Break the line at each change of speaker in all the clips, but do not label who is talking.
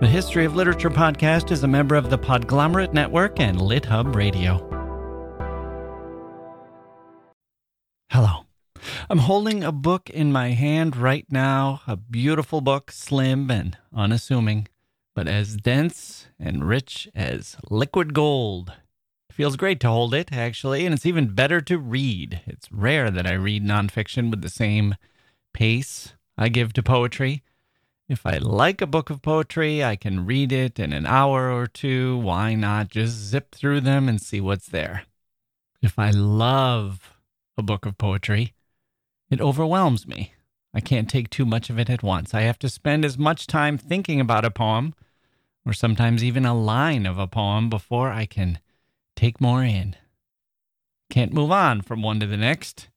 The History of Literature podcast is a member of the Podglomerate Network and LitHub Radio. Hello. I'm holding a book in my hand right now, a beautiful book, slim and unassuming, but as dense and rich as liquid gold. It feels great to hold it, actually, and it's even better to read. It's rare that I read nonfiction with the same pace I give to poetry. If I like a book of poetry, I can read it in an hour or two. Why not just zip through them and see what's there? If I love a book of poetry, it overwhelms me. I can't take too much of it at once. I have to spend as much time thinking about a poem, or sometimes even a line of a poem, before I can take more in. Can't move on from one to the next.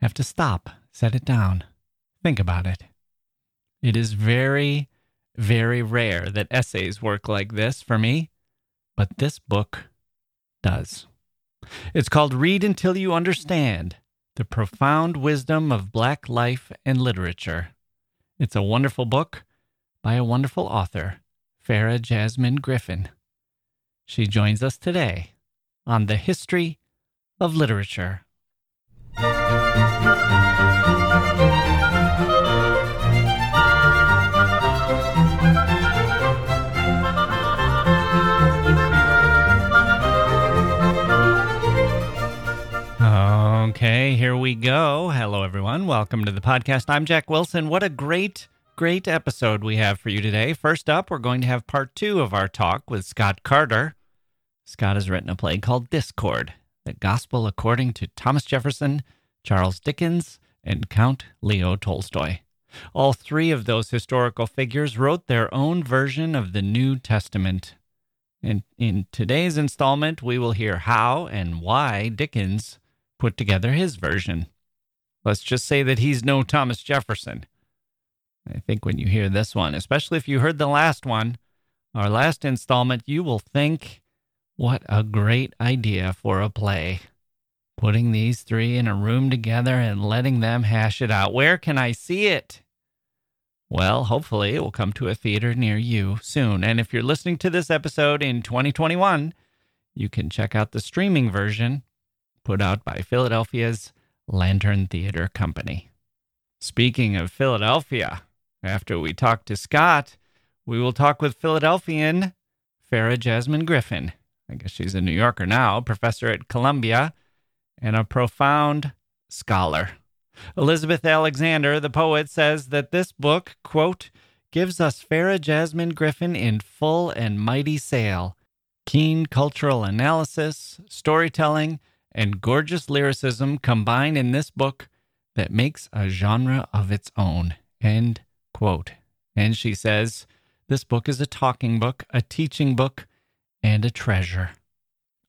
Have to stop, set it down, think about it. It is very, very rare that essays work like this for me, but this book does. It's called Read Until You Understand The Profound Wisdom of Black Life and Literature. It's a wonderful book by a wonderful author, Farah Jasmine Griffin. She joins us today on the history of literature. We go. Hello, everyone. Welcome to the podcast. I'm Jacke Wilson. What a great, great episode we have for you today. First up, we're going to have part two of our talk with Scott Carter. Scott has written a play called Discord The Gospel According to Thomas Jefferson, Charles Dickens, and Count Leo Tolstoy. All three of those historical figures wrote their own version of the New Testament. And in today's installment, we will hear how and why Dickens put together his version. Let's just say that he's no Thomas Jefferson. I think when you hear this one, especially if you heard the last one, our last installment, you will think, what a great idea for a play. Putting these three in a room together and letting them hash it out. Where can I see it? Well, hopefully it will come to a theater near you soon. And if you're listening to this episode in 2021, you can check out the streaming version put out by Philadelphia's Lantern Theater Company. Speaking of Philadelphia, after we talk to Scott, we will talk with Philadelphian Farah Jasmine Griffin. I guess she's a New Yorker now, professor at Columbia, and a profound scholar. Elizabeth Alexander, the poet, says that this book, quote, gives us Farah Jasmine Griffin in full and mighty sail, keen cultural analysis, storytelling, and gorgeous lyricism combine in this book that makes a genre of its own. End quote. And she says, This book is a talking book, a teaching book, and a treasure.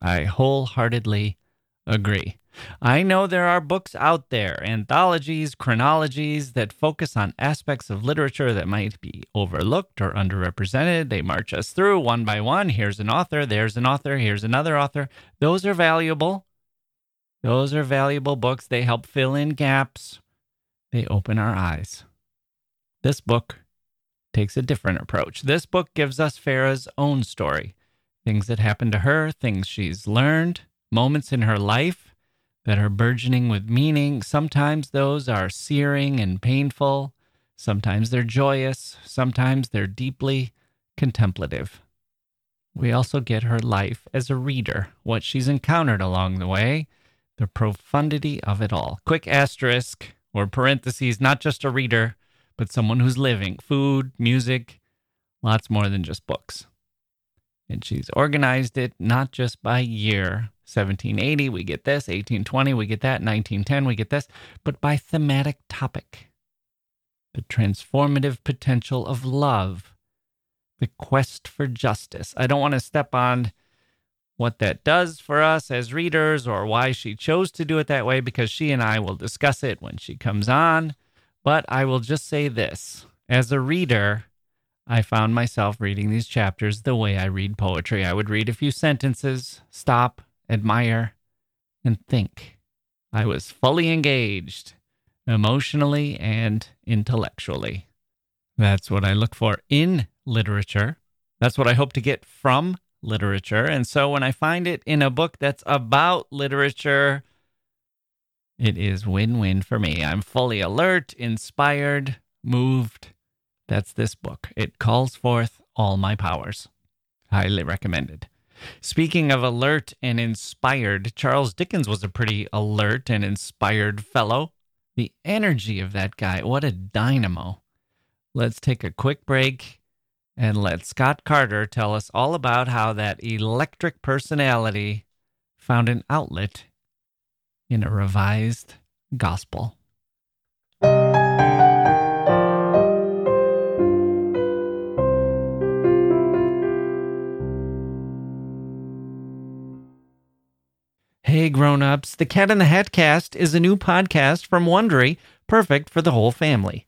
I wholeheartedly agree. I know there are books out there, anthologies, chronologies that focus on aspects of literature that might be overlooked or underrepresented. They march us through one by one. Here's an author, there's an author, here's another author. Those are valuable. Those are valuable books. They help fill in gaps, they open our eyes. This book takes a different approach. This book gives us Farah's own story things that happened to her, things she's learned, moments in her life that are burgeoning with meaning. Sometimes those are searing and painful, sometimes they're joyous, sometimes they're deeply contemplative. We also get her life as a reader, what she's encountered along the way, the profundity of it all. Quick asterisk or parentheses, not just a reader, but someone who's living food, music, lots more than just books. And she's organized it not just by year 1780, we get this, 1820, we get that, 1910, we get this, but by thematic topic. The transformative potential of love, the quest for justice. I don't want to step on what that does for us as readers or why she chose to do it that way because she and I will discuss it when she comes on. But I will just say this as a reader, I found myself reading these chapters the way I read poetry. I would read a few sentences, stop, admire, and think. I was fully engaged emotionally and intellectually. That's what I look for in literature. That's what I hope to get from literature. And so when I find it in a book that's about literature, it is win win for me. I'm fully alert, inspired, moved. That's this book. It calls forth all my powers. Highly recommended. Speaking of alert and inspired, Charles Dickens was a pretty alert and inspired fellow. The energy of that guy, what a dynamo. Let's take a quick break and let Scott Carter tell us all about how that electric personality found an outlet in a revised gospel. Hey grown-ups, The Cat in the Hat Cast is a new podcast from Wondery, perfect for the whole family.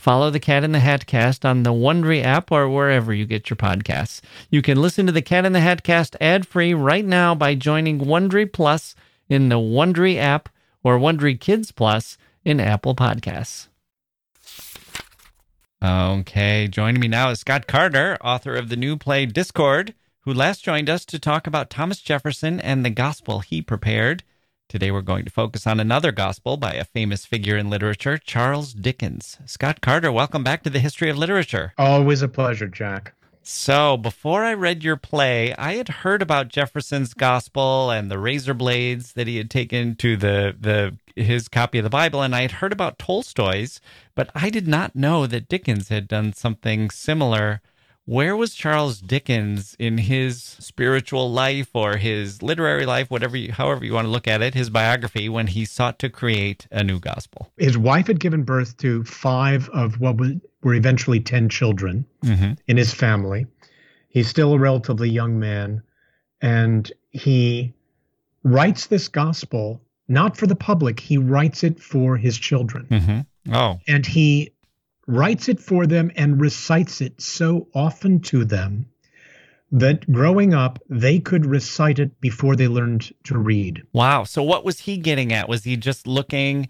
Follow the Cat in the Hat cast on the Wondery app or wherever you get your podcasts. You can listen to the Cat in the Hat cast ad free right now by joining Wondery Plus in the Wondery app or Wondery Kids Plus in Apple Podcasts. Okay, joining me now is Scott Carter, author of the new play Discord, who last joined us to talk about Thomas Jefferson and the gospel he prepared. Today we're going to focus on another gospel by a famous figure in literature, Charles Dickens. Scott Carter, welcome back to the History of Literature.
Always a pleasure, Jacke.
So, before I read your play, I had heard about Jefferson's gospel and the razor blades that he had taken to the the his copy of the Bible, and I had heard about Tolstoy's, but I did not know that Dickens had done something similar. Where was Charles Dickens in his spiritual life or his literary life, whatever, you, however you want to look at it, his biography, when he sought to create a new gospel?
His wife had given birth to five of what were eventually ten children mm-hmm. in his family. He's still a relatively young man, and he writes this gospel not for the public. He writes it for his children.
Mm-hmm. Oh.
And he writes it for them and recites it so often to them that growing up, they could recite it before they learned to read.
Wow. So, what was he getting at? Was he just looking?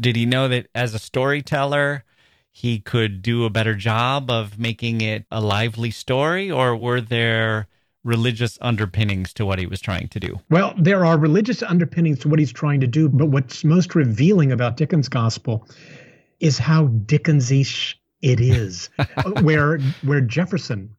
Did he know that as a storyteller, he could do a better job of making it a lively story? Or were there religious underpinnings to what he was trying to do?
Well, there are religious underpinnings to what he's trying to do, but what's most revealing about Dickens' gospel is how Dickensish it is, where where Jefferson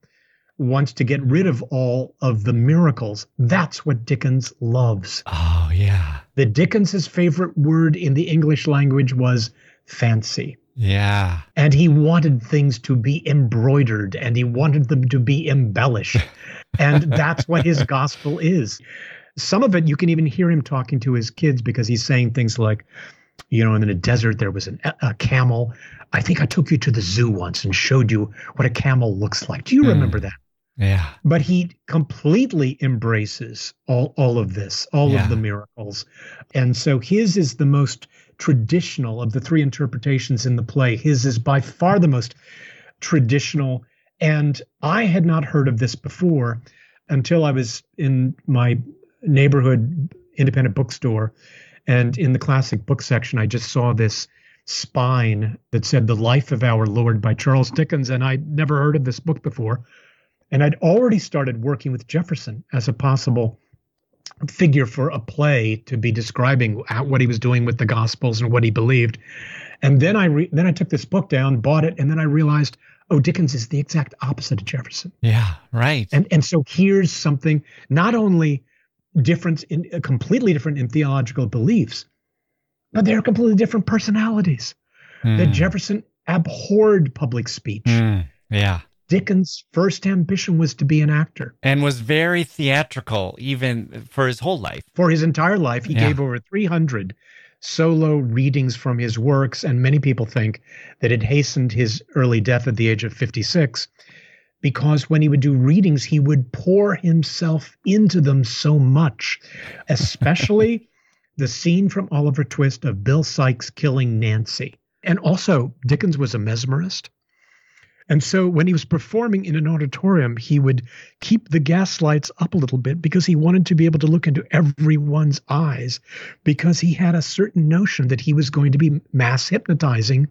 wants to get rid of all of the miracles. That's what Dickens loves.
Oh yeah.
The Dickens's favorite word in the English language was fancy.
Yeah.
And he wanted things to be embroidered and he wanted them to be embellished. and that's what his gospel is. Some of it you can even hear him talking to his kids because he's saying things like, you know, and in the desert there was an, a camel. I think I took you to the zoo once and showed you what a camel looks like. Do you mm. remember that?
Yeah.
But he completely embraces all, all of this, all yeah. of the miracles. And so his is the most traditional of the three interpretations in the play. His is by far the most traditional. And I had not heard of this before until I was in my neighborhood independent bookstore. And in the classic book section, I just saw this spine that said The Life of Our Lord by Charles Dickens. And I'd never heard of this book before. And I'd already started working with Jefferson as a possible figure for a play to be describing what he was doing with the Gospels and what he believed. And then I re- then I took this book down, bought it, and then I realized, oh, Dickens is the exact opposite of Jefferson.
Yeah, right.
And and so here's something not only different in uh, completely different in theological beliefs, but they're completely different personalities. Mm. That Jefferson abhorred public speech.
Mm. Yeah.
Dickens' first ambition was to be an actor
and was very theatrical even for his whole life.
For his entire life, he yeah. gave over 300 solo readings from his works, and many people think that it hastened his early death at the age of 56 because when he would do readings, he would pour himself into them so much, especially the scene from Oliver Twist of Bill Sikes killing Nancy. And also, Dickens was a mesmerist. And so when he was performing in an auditorium, he would keep the gas lights up a little bit because he wanted to be able to look into everyone's eyes because he had a certain notion that he was going to be mass hypnotizing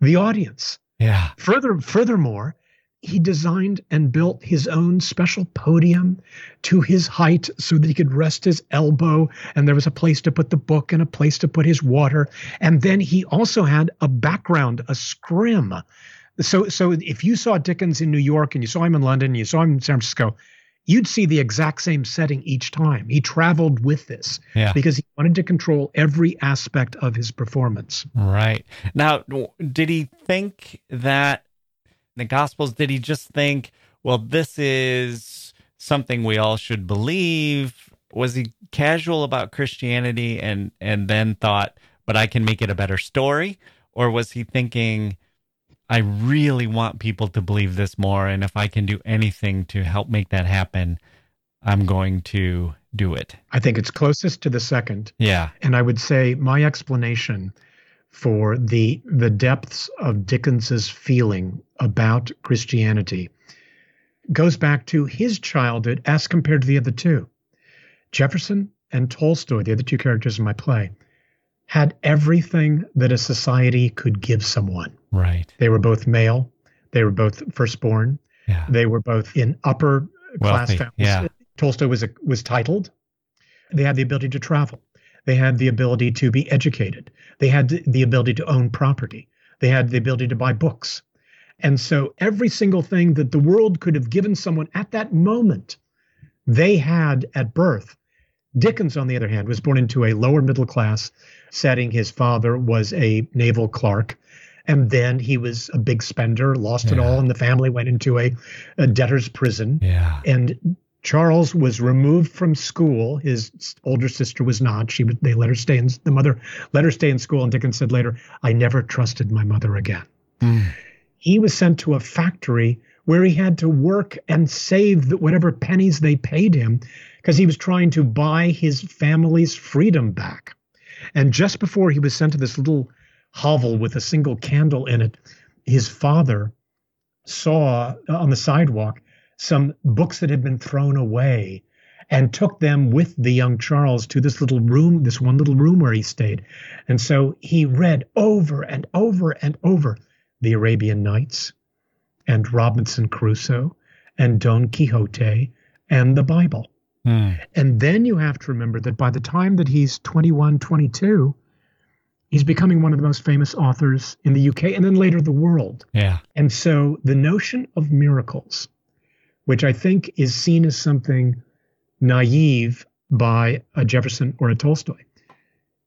the audience.
Yeah.
Further furthermore, he designed and built his own special podium to his height so that he could rest his elbow and there was a place to put the book and a place to put his water and then he also had a background a scrim so so if you saw Dickens in New York and you saw him in London and you saw him in San Francisco, you'd see the exact same setting each time. He traveled with this
yeah.
because he wanted to control every aspect of his performance.
Right. Now, did he think that the Gospels, did he just think, well, this is something we all should believe? Was he casual about Christianity and and then thought, but I can make it a better story? Or was he thinking, I really want people to believe this more. And if I can do anything to help make that happen, I'm going to do it.
I think it's closest to the second.
Yeah.
And I would say my explanation for the the depths of Dickens's feeling about Christianity goes back to his childhood as compared to the other two. Jefferson and Tolstoy, the other two characters in my play, had everything that a society could give someone.
Right.
They were both male. They were both firstborn.
Yeah.
They were both in upper
Wealthy.
class families.
Yeah.
Tolstoy was a, was titled. They had the ability to travel. They had the ability to be educated. They had the ability to own property. They had the ability to buy books. And so every single thing that the world could have given someone at that moment, they had at birth. Dickens, on the other hand, was born into a lower middle class setting. His father was a naval clerk. And then he was a big spender, lost yeah. it all, and the family went into a, a debtor's prison.
Yeah.
And Charles was removed from school. His older sister was not. She they let her stay in the mother let her stay in school. And Dickens said later, "I never trusted my mother again."
Mm.
He was sent to a factory where he had to work and save the, whatever pennies they paid him because he was trying to buy his family's freedom back. And just before he was sent to this little hovel with a single candle in it, his father saw on the sidewalk some books that had been thrown away and took them with the young Charles to this little room, this one little room where he stayed. And so he read over and over and over the Arabian Nights and Robinson Crusoe and Don Quixote and the Bible.
Mm.
And then you have to remember that by the time that he's 21, 22, he's becoming one of the most famous authors in the UK and then later the world.
Yeah.
And so the notion of miracles, which I think is seen as something naive by a Jefferson or a Tolstoy,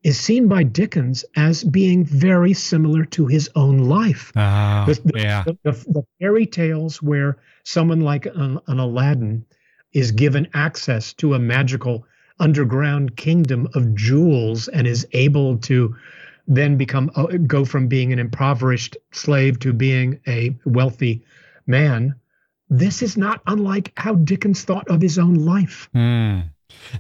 is seen by Dickens as being very similar to his own life.
Uh,
the, the,
yeah.
The, the, fairy tales where someone like an, an Aladdin is given access to a magical underground kingdom of jewels and is able to then become uh, go from being an impoverished slave to being a wealthy man this is not unlike how dickens thought of his own life
mm.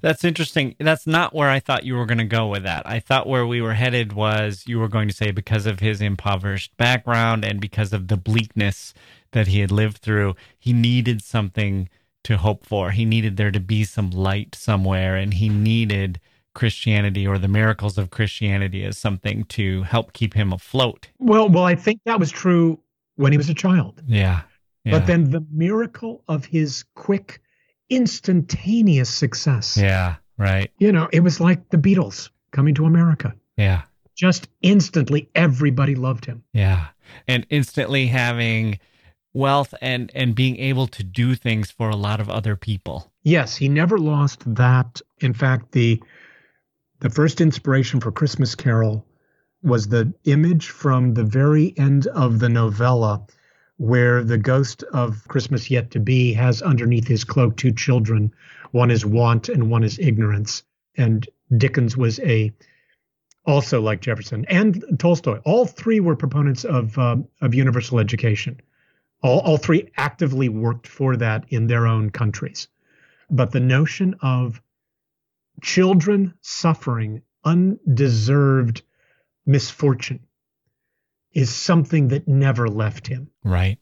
that's interesting that's not where i thought you were going to go with that i thought where we were headed was you were going to say because of his impoverished background and because of the bleakness that he had lived through he needed something to hope for. He needed there to be some light somewhere, and he needed Christianity or the miracles of Christianity as something to help keep him afloat.
Well, well, I think that was true when he was a child.
Yeah. Yeah.
But then the miracle of his quick, instantaneous success.
Yeah, right.
You know, it was like the Beatles coming to America.
Yeah.
Just instantly, everybody loved him.
Yeah. And instantly having wealth and and being able to do things for a lot of other people
Yes, he never lost that. In fact, the the first inspiration for Christmas Carol was the image from the very end of the novella where the ghost of Christmas yet to be has underneath his cloak two children. One is want and one is ignorance. And Dickens was a also like Jefferson and Tolstoy. All three were proponents of uh, of universal education. All all three actively worked for that in their own countries. But the notion of children suffering undeserved misfortune is something that never left him.
Right.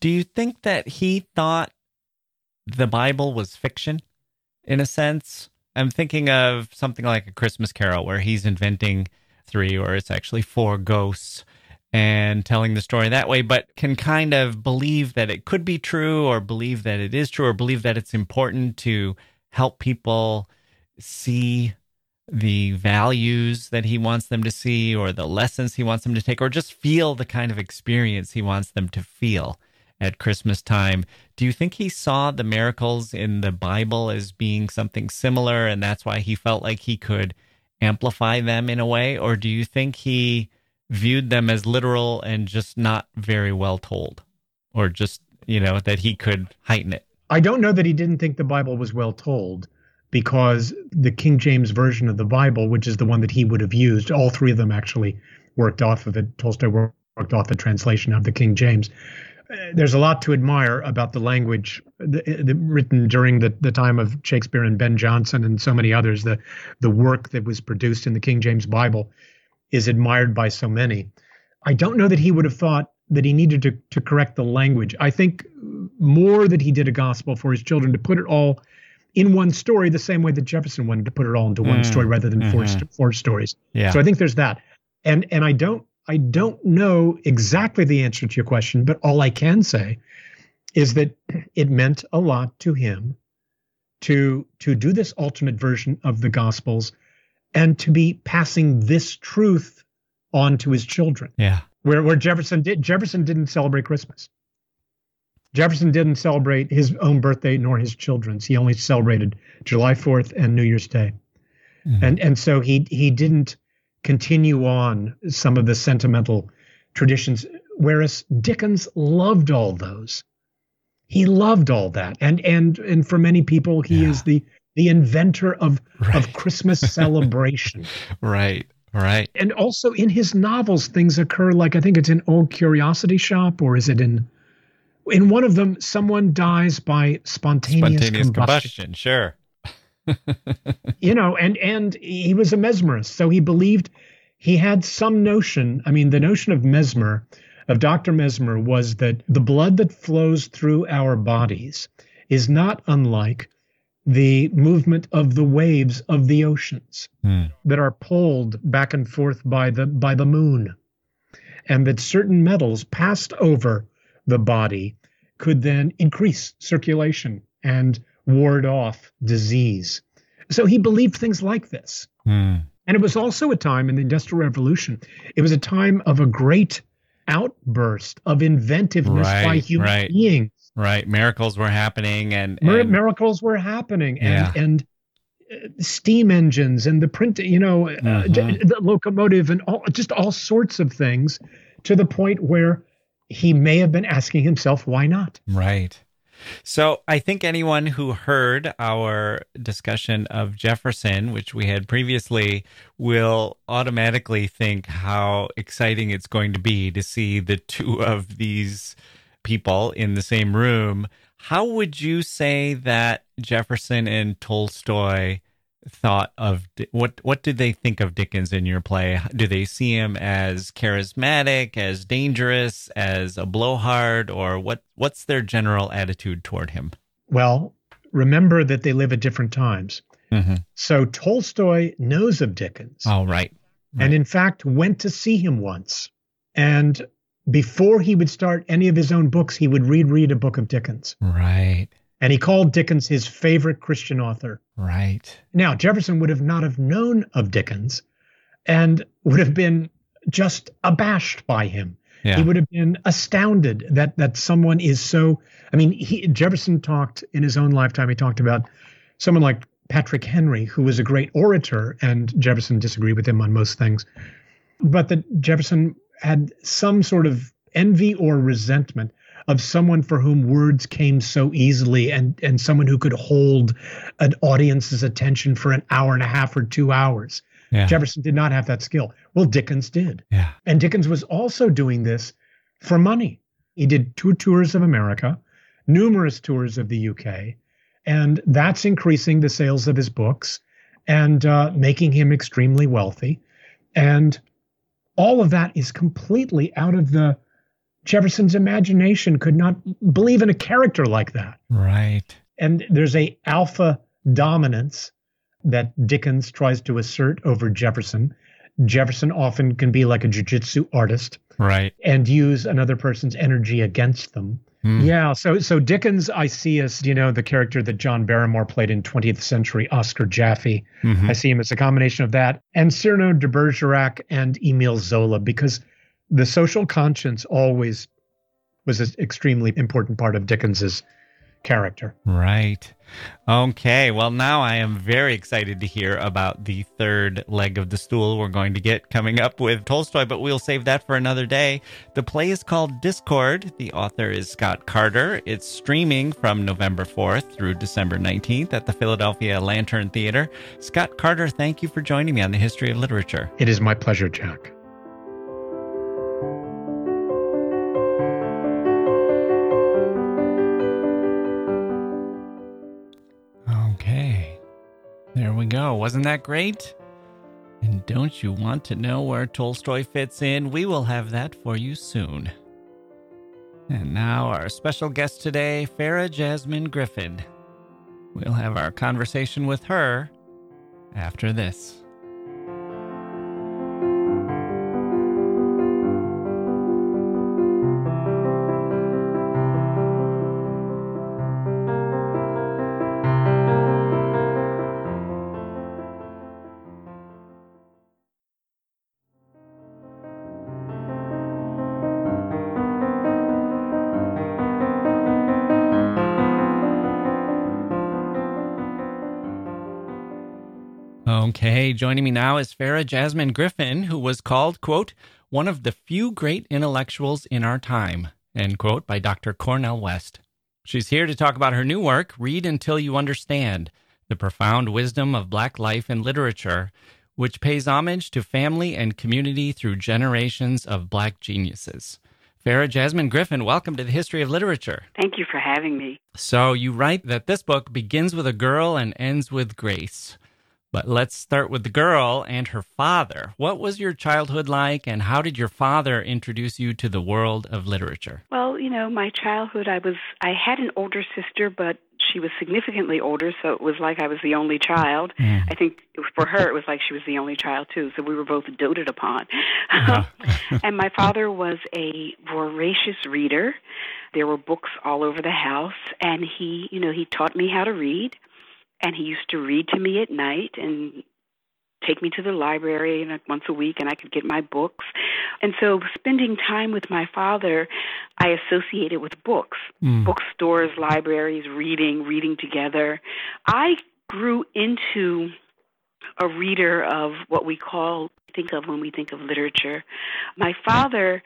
Do you think that he thought the Bible was fiction in a sense? I'm thinking of something like a Christmas Carol where he's inventing three or it's actually four ghosts and telling the story that way, but can kind of believe that it could be true or believe that it is true or believe that it's important to help people see the values that he wants them to see or the lessons he wants them to take or just feel the kind of experience he wants them to feel at Christmas time. Do you think he saw the miracles in the Bible as being something similar and that's why he felt like he could amplify them in a way? Or do you think he viewed them as literal and just not very well told? Or just, you know, that he could heighten it?
I don't know that he didn't think the Bible was well told because the King James version of the Bible, which is the one that he would have used, all three of them actually worked off of it. Tolstoy worked off the translation of the King James. Uh, there's a lot to admire about the language the, the, written during the, the time of Shakespeare and Ben Jonson and so many others. The the work that was produced in the King James Bible is admired by so many. I don't know that he would have thought that he needed to to correct the language. I think more that he did a gospel for his children to put it all in one story the same way that Jefferson wanted to put it all into one mm, story rather than mm-hmm. four four stories. Yeah. So I think there's that. And and I don't I don't know exactly the answer to your question, but all I can say is that it meant a lot to him to to do this alternate version of the gospels and to be passing this truth on to his children.
Yeah.
Where where Jefferson did Jefferson didn't celebrate Christmas. Jefferson didn't celebrate his own birthday nor his children's. He only celebrated July 4th and New Year's Day. Mm-hmm. And and so he he didn't continue on some of the sentimental traditions whereas Dickens loved all those. He loved all that. And and and for many people he yeah. is the the inventor of right. of Christmas celebration.
right. Right.
And also in his novels things occur like I think it's in Old Curiosity Shop or is it in in one of them, someone dies by spontaneous, spontaneous combustion.
combustion. Sure.
you know, and and he was a mesmerist, so he believed he had some notion. I mean, the notion of Mesmer, of Dr. Mesmer, was that the blood that flows through our bodies is not unlike the movement of the waves of the oceans mm. that are pulled back and forth by the by the moon and that certain metals passed over the body could then increase circulation and ward off disease. So he believed things like this. Mm. And it was also a time in the Industrial Revolution, it was a time of a great outburst of inventiveness
right,
by human
right,
beings.
Right. Miracles were happening and, and
miracles were happening and yeah. and uh, steam engines and the print, you know, uh, mm-hmm. the locomotive and all just all sorts of things to the point where he may have been asking himself, why not?
Right. So I think anyone who heard our discussion of Jefferson, which we had previously, will automatically think how exciting it's going to be to see the two of these people in the same room. How would you say that Jefferson and Tolstoy thought of what what did they think of Dickens in your play? Do they see him as charismatic, as dangerous, as a blowhard, or what what's their general attitude toward him?
Well, remember that they live at different times. Mm-hmm. So Tolstoy knows of Dickens.
Oh, right. right.
And in fact went to see him once. And before he would start any of his own books, he would read read a book of Dickens.
Right.
And he called Dickens his favorite Christian author.
Right.
Now, Jefferson would have not have known of Dickens and would have been just abashed by him Yeah. He would have been astounded that that someone is so. I mean, he, Jefferson talked in his own lifetime. He talked about someone like Patrick Henry, who was a great orator, and Jefferson disagreed with him on most things, but that Jefferson had some sort of envy or resentment of someone for whom words came so easily and and someone who could hold an audience's attention for an hour and a half or two hours. Yeah. Jefferson did not have that skill. Well, Dickens did.
Yeah.
And Dickens was also doing this for money. He did two tours of America, numerous tours of the UK, and that's increasing the sales of his books and uh, making him extremely wealthy. And all of that is completely out of the Jefferson's imagination could not believe in a character like that.
Right.
And there's a alpha dominance that Dickens tries to assert over Jefferson. Jefferson often can be like a jujitsu artist.
Right.
And use another person's energy against them. Mm. Yeah, so so Dickens I see as, you know, the character that John Barrymore played in 20th century Oscar Jaffe. Mm-hmm. I see him as a combination of that and Cyrano de Bergerac and Emile Zola because the social conscience always was an extremely important part of Dickens's character.
Right. Okay. Well, now I am very excited to hear about the third leg of the stool we're going to get coming up with Tolstoy, but we'll save that for another day. The play is called Discord. The author is Scott Carter. It's streaming from November 4th through December 19th at the Philadelphia Lantern Theater. Scott Carter, thank you for joining me on the history of literature.
It is my pleasure, Jacke.
There we go. Wasn't that great? And don't you want to know where Tolstoy fits in? We will have that for you soon. And now, our special guest today, Farah Jasmine Griffin. We'll have our conversation with her after this. Okay, joining me now is Farah Jasmine Griffin, who was called, quote, one of the few great intellectuals in our time, end quote, by Dr. Cornel West. She's here to talk about her new work, Read Until You Understand The Profound Wisdom of Black Life and Literature, which pays homage to family and community through generations of Black geniuses. Farah Jasmine Griffin, welcome to the History of Literature.
Thank you for having me.
So, you write that this book begins with a girl and ends with grace. But let's start with the girl and her father. What was your childhood like, and how did your father introduce you to the world of literature?
Well, you know, my childhood, I was I had an older sister, but she was significantly older, so it was like I was the only child. Mm. I think for her, it was like she was the only child too. So we were both doted upon. Uh-huh. and my father was a voracious reader. There were books all over the house, and he, you know, he taught me how to read and he used to read to me at night and take me to the library and once a week and I could get my books. And so spending time with my father, I associated with books, mm. bookstores, libraries, reading, reading together. I grew into a reader of what we call think of when we think of literature. My father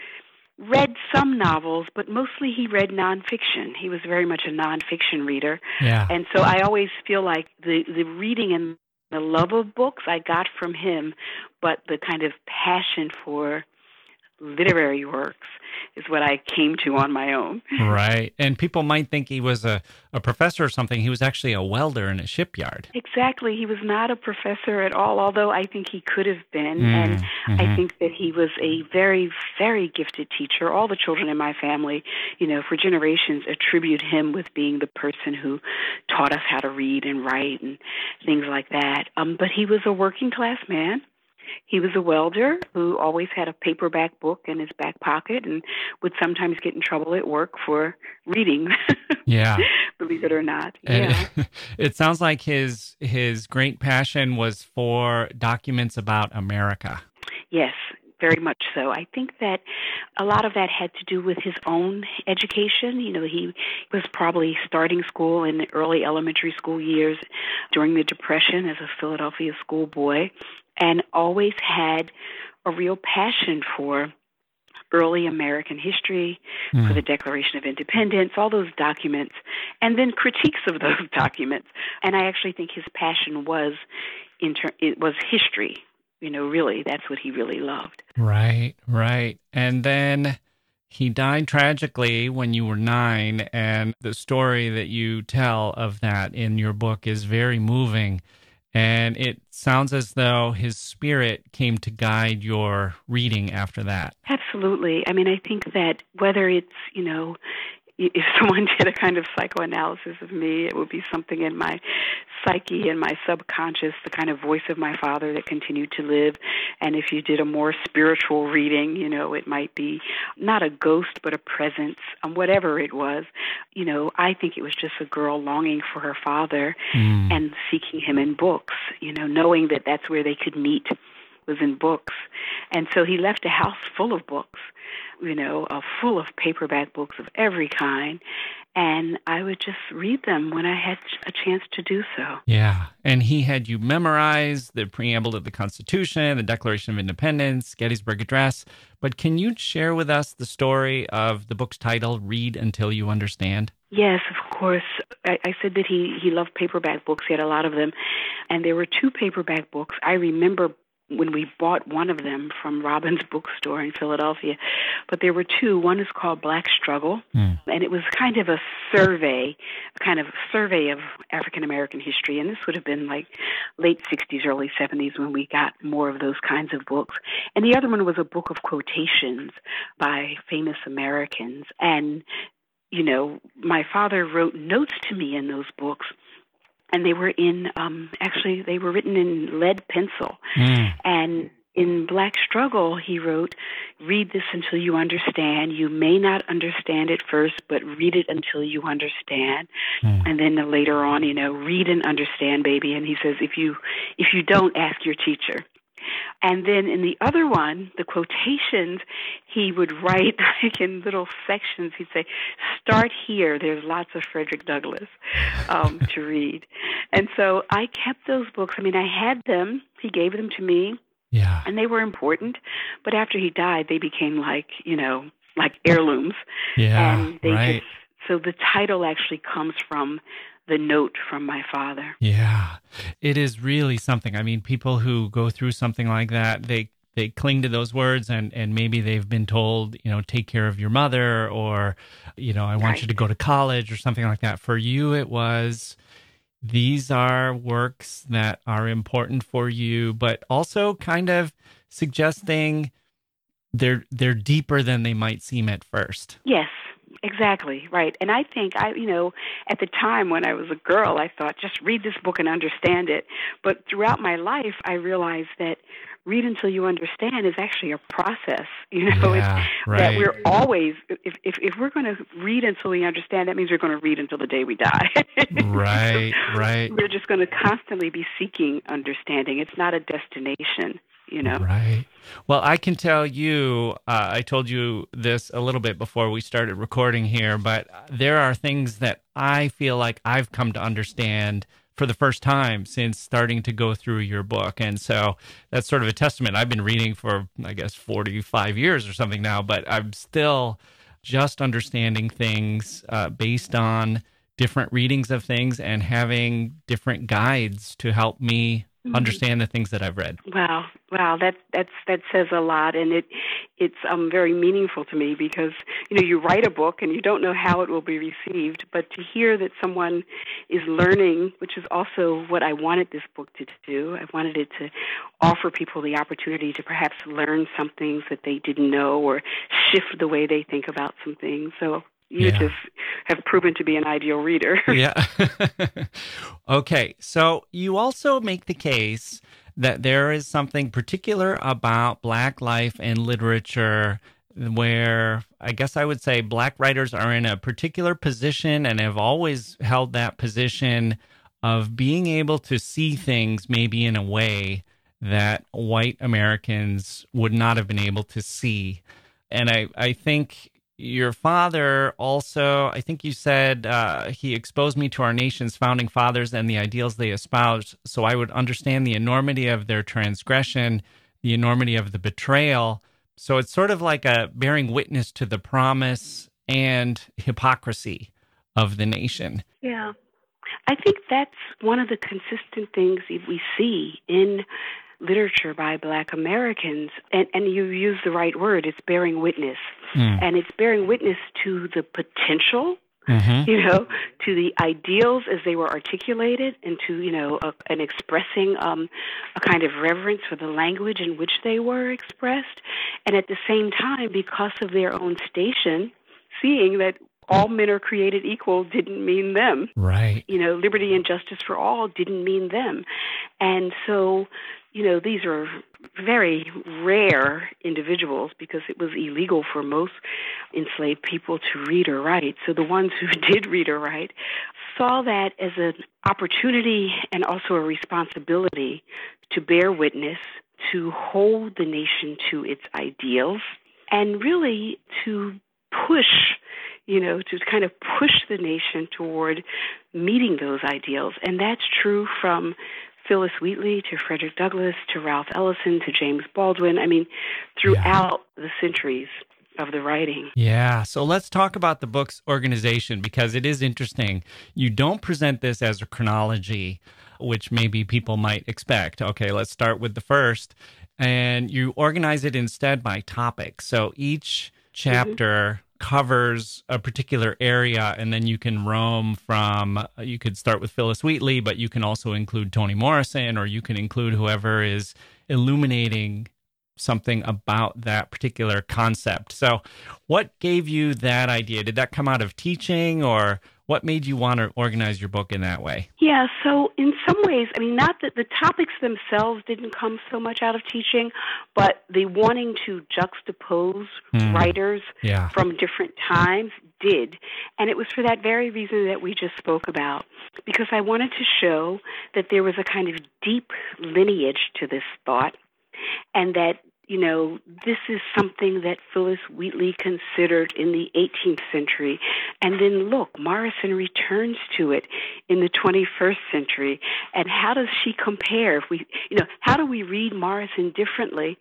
read some novels, but mostly he read nonfiction. He was very much a nonfiction reader.
Yeah.
And so I always feel like the, the reading and the love of books I got from him, but the kind of passion for literary works is what I came to on my own.
Right. And people might think he was a, a professor or something. He was actually a welder in a shipyard.
Exactly. He was not a professor at all, although I think he could have been. Mm, and mm-hmm. I think that he was a very, very gifted teacher. All the children in my family, you know, for generations attribute him with being the person who taught us how to read and write and things like that. Um, but he was a working class man he was a welder who always had a paperback book in his back pocket and would sometimes get in trouble at work for reading.
Yeah.
Believe it or not.
Yeah. it sounds like his his great passion was for documents about America.
Yes, very much so. I think that a lot of that had to do with his own education. You know, he was probably starting school in the early elementary school years during the Depression as a Philadelphia schoolboy and always had a real passion for early American history, mm. for the Declaration of Independence, all those documents, and then critiques of those documents. And I actually think his passion was inter- it was history you know, really, that's what he really loved.
Right, right. And then he died tragically when you were nine. And the story that you tell of that in your book is very moving. And it sounds as though his spirit came to guide your reading after that.
Absolutely. I mean, I think that whether it's, you know, if someone did a kind of psychoanalysis of me, it would be something in my psyche and my subconscious, the kind of voice of my father that continued to live. And if you did a more spiritual reading, you know, it might be not a ghost, but a presence, um, whatever it was. You know, I think it was just a girl longing for her father mm. and seeking him in books, you know, knowing that that's where they could meet was in books. And so he left a house full of books you know, uh, full of paperback books of every kind. And I would just read them when I had a chance to do so.
Yeah. And he had you memorize the preamble to the Constitution, the Declaration of Independence, Gettysburg Address. But can you share with us the story of the book's title, Read Until You Understand?
Yes, of course. I, I said that he, he loved paperback books. He had a lot of them. And there were two paperback books. I remember when we bought one of them from Robin's Bookstore in Philadelphia. But there were two. One is called Black Struggle, mm. and it was kind of a survey, kind of survey of African American history. And this would have been like late 60s, early 70s when we got more of those kinds of books. And the other one was a book of quotations by famous Americans. And you know, my father wrote notes to me in those books and they were in um actually they were written in lead pencil mm. and in Black Struggle, he wrote, Read this until you understand. You may not understand it first, but read it until you understand. Mm. And then later on, you know, read and understand, baby. And he says, if you if you don't, ask your teacher. And then in the other one, the quotations, he would write like in little sections. He'd say, "Start here. There's lots of Frederick Douglass um, to read." And so I kept those books. I mean, I had them. He gave them to me.
Yeah.
And they were important, but after he died, they became like you know like heirlooms.
Yeah.
And they
right.
just so the title actually comes from the note from my father.
Yeah. It is really something. I mean, people who go through something like that, they they cling to those words and and maybe they've been told, you know, take care of your mother or you know, I want right. you to go to college or something like that. For you it was these are works that are important for you, but also kind of suggesting they're they're deeper than they might seem at first.
Yes, Exactly, right. And I think I, you know, at the time when I was a girl, I thought just read this book and understand it. But throughout my life, I realized that read until you understand is actually a process. You know,
yeah, right.
that we're always if if if we're going to read until we understand, that means we're going to read until the day we die.
right, right.
We're just going to constantly be seeking understanding. It's not a destination you know.
Right. Well, I can tell you, uh, I told you this a little bit before we started recording here, but there are things that I feel like I've come to understand for the first time since starting to go through your book. And so that's sort of a testament. I've been reading for, I guess, 45 years or something now, but I'm still just understanding things uh, based on different readings of things and having different guides to help me mm-hmm. understand the things that I've read.
Wow, wow, that that's that says a lot, and it it's um very meaningful to me because you know you write a book and you don't know how it will be received, but to hear that someone is learning, which is also what I wanted this book to do. I wanted it to offer people the opportunity to perhaps learn some things that they didn't know or shift the way they think about some things. So you yeah. just have proven to be an ideal reader.
yeah. okay. So you also make the case that there is something particular about Black life and literature where I guess I would say Black writers are in a particular position and have always held that position of being able to see things maybe in a way that white Americans would not have been able to see. And I, I think your father also, I think you said uh, he exposed me to our nation's founding fathers and the ideals they espoused, so I would understand the enormity of their transgression, the enormity of the betrayal. So it's sort of like a bearing witness to the promise and hypocrisy of the nation.
Yeah. I think that's one of the consistent things we see in literature by black Americans. And, and you use the right word, it's bearing witness. Mm. And it's bearing witness to the potential Mm-hmm. you know, to the ideals as they were articulated, and to you know, a, and expressing um, a kind of reverence for the language in which they were expressed, and at the same time, because of their own station, seeing that all men are created equal didn't mean them.
Right.
You know, liberty and justice for all didn't mean them. And so, you know, these are very rare individuals because it was illegal for most enslaved people to read or write. So the ones who did read or write saw that as an opportunity and also a responsibility to bear witness, to hold the nation to its ideals, and really to push you know, to kind of push the nation toward meeting those ideals. And that's true from Phillis Wheatley to Frederick Douglass to Ralph Ellison to James Baldwin. I mean, throughout yeah. the centuries of the writing.
Yeah. So let's talk about the book's organization because it is interesting. You don't present this as a chronology, which maybe people might expect. Okay, let's start with the first. And you organize it instead by topic. So each mm-hmm. Covers a particular area and then you can roam from uh, you could start with Phillis Wheatley but you can also include Toni Morrison or you can include whoever is illuminating something about that particular concept. So what gave you that idea? Did that come out of teaching or what made you want to organize your book in that way?
Yeah, so in some ways, I mean, not that the topics themselves didn't come so much out of teaching, but the wanting to juxtapose mm. writers yeah. from different times did. And it was for that very reason that we just spoke about, because I wanted to show that there was a kind of deep lineage to this thought and that you know, this is something that Phillis Wheatley considered in the 18th century. And then look, Morrison returns to it in the 21st century. And how does she compare? If we, you know, how do we read Morrison differently?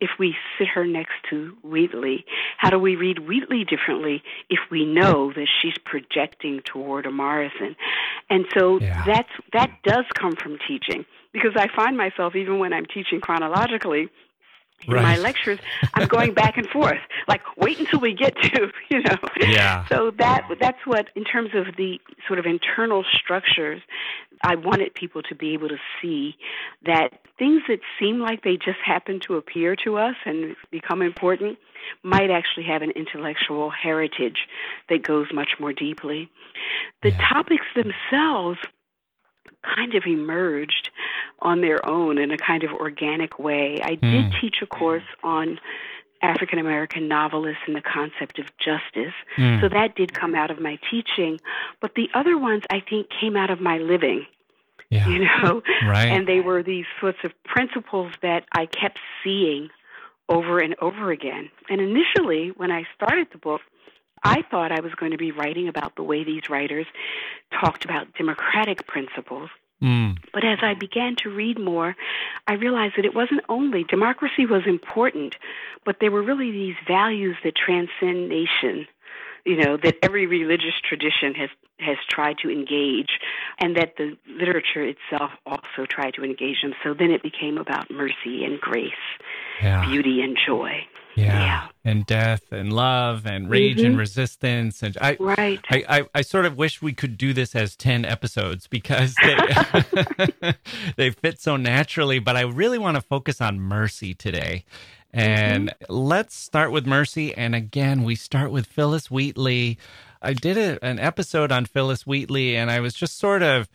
if we sit her next to Wheatley? How do we read Wheatley differently if we know that she's projecting toward a Morrison? And so yeah. that's that does come from teaching because I find myself even when I'm teaching chronologically right. my lectures, I'm going back and forth. Like, wait until we get to, you know.
Yeah.
So that that's what, in terms of the sort of internal structures, I wanted people to be able to see that things that seem like they just happen to appear to us and become important might actually have an intellectual heritage that goes much more deeply. The yeah. topics themselves kind of emerged on their own in a kind of organic way. I did mm. teach a course on African American novelists and the concept of justice. Mm. So that did come out of my teaching. But the other ones I think came out of my living.
Yeah.
You know?
Right.
And they were these sorts of principles that I kept seeing over and over again. And initially, when I started the book, I thought I was going to be writing about the way these writers talked about democratic principles.
Mm.
But as I began to read more, I realized that it wasn't only democracy was important, but there were really these values that transcend nation you know that every religious tradition has has tried to engage and that the literature itself also tried to engage them so then it became about mercy and grace yeah. beauty and joy
yeah. yeah. And death and love and rage mm-hmm. and resistance. And I,
right.
I, I, I, sort of wish we could do this as 10 episodes because they, they fit so naturally. But I really want to focus on mercy today. And mm-hmm. let's start with mercy. And again, we start with Phillis Wheatley. I did a, an episode on Phillis Wheatley, and I was just sort of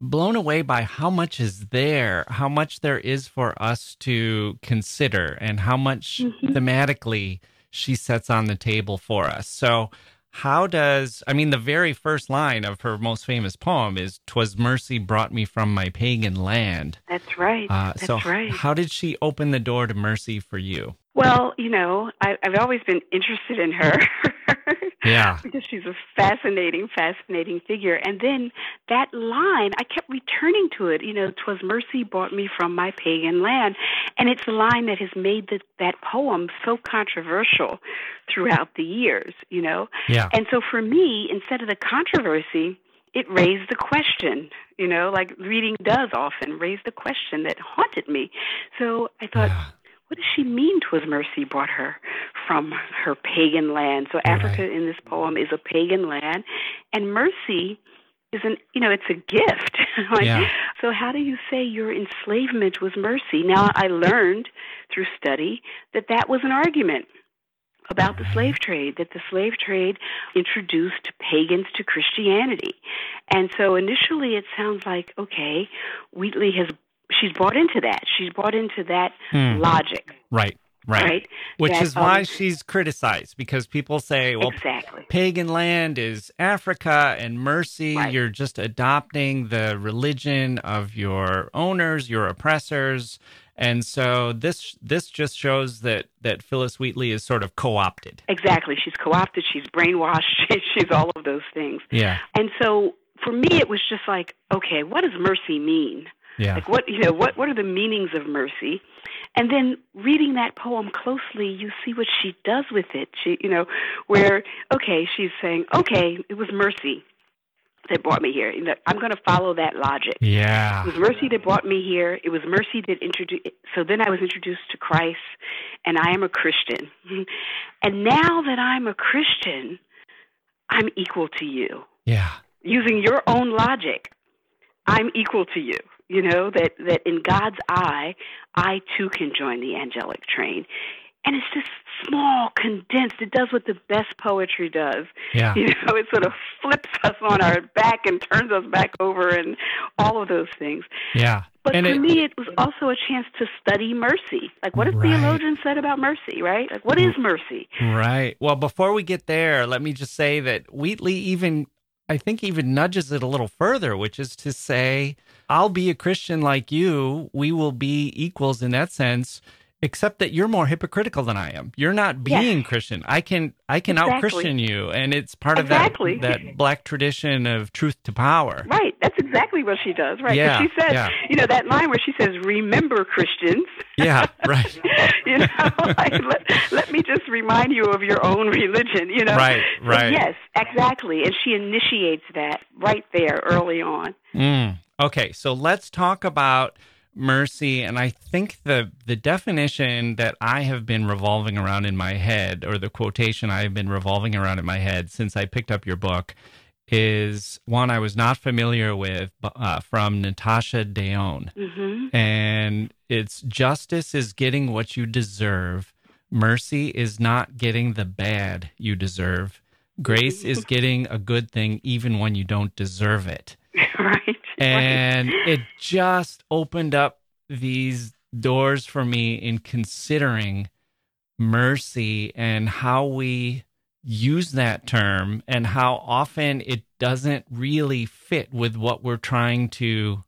blown away by how much is there, how much there is for us to consider, and how much mm-hmm. thematically she sets on the table for us. So how does I mean the very first line of her most famous poem is "Twas mercy brought me from my pagan land."
That's right. Uh, That's
so
right.
How did she open the door to mercy for you?
Well, you know, I, I've always been interested in her.
yeah.
because she's a fascinating, fascinating figure. And then that line, I kept returning to it. You know, "Twas mercy brought me from my pagan land," and it's a line that has made the, that poem so controversial throughout the years. You know.
Yeah.
And so for me, instead of the controversy, it raised the question, you know, like reading does often raise the question that haunted me. So I thought, yeah what does she mean twas mercy brought her from her pagan land? So Africa right. in this poem is a pagan land, and mercy is an you know it's a gift. like,
yeah.
So how do you say your enslavement was mercy? Now I learned through study that that was an argument about the slave mm-hmm. trade, that the slave trade introduced pagans to Christianity. And so initially it sounds like, okay, Wheatley has she's bought into that. She's bought into that
hmm.
logic.
Right. Right.
right?
Which
that,
is why um, she's criticized because people say, well,
exactly.
pagan land is Africa and mercy.
Right.
You're just adopting the religion of your owners, your oppressors. And so this this just shows that that Phillis Wheatley is sort of co-opted.
Exactly. She's co-opted, she's brainwashed, she's all of those things.
Yeah.
And so for me it was just like, okay, what does mercy mean?
Yeah.
Like what you know, what what are the meanings of mercy? And then reading that poem closely, you see what she does with it. She you know, where okay, she's saying, Okay, it was mercy that brought me here. You know, I'm going to follow that logic.
Yeah.
It was mercy that brought me here. It was mercy that introduced. So then I was introduced to Christ, and I am a Christian. And now that I'm a Christian, I'm equal to you.
Yeah.
Using your own logic, I'm equal to you you know that that in God's eye, I too can join the angelic train. And it's just small, condensed. It does what the best poetry does.
Yeah.
You know, it sort of flips us on our back and turns us back over and all of those things.
Yeah.
But
and
for
it,
me, it was also a chance to study mercy. Like, what have
right.
theologians said about mercy, right? Like, what is mm. mercy?
Right. Well, before we get there, let me just say that Wheatley even, I think, even nudges it a little further, which is to say, I'll be a Christian like you. We will be equals in that sense, except that you're more hypocritical than I am. You're not being
yes.
Christian. I can I can
exactly.
out Christian you, and it's part
exactly.
of that that black tradition of truth to power.
Right. That's exactly what she does. Right.
Yeah.
She says,
yeah.
you know, that line where she says, "Remember, Christians."
Yeah. Right.
you know, like, let, let me just remind you of your own religion. You know.
Right. Right.
yes. Exactly. And she initiates that right there early on.
Mm. Okay, so let's talk about mercy and I think the the definition that I have been revolving around in my head or the quotation I have been revolving around in my head since I picked up your book is one I was not familiar with uh, from Natasha Deón.
Mm-hmm.
And it's justice is getting what you deserve. Mercy is not getting the bad you deserve. Grace is getting a good thing even when you don't deserve it.
right.
And right. it just opened up these doors for me in considering mercy and how we use that term and how often it doesn't really fit with what we're trying to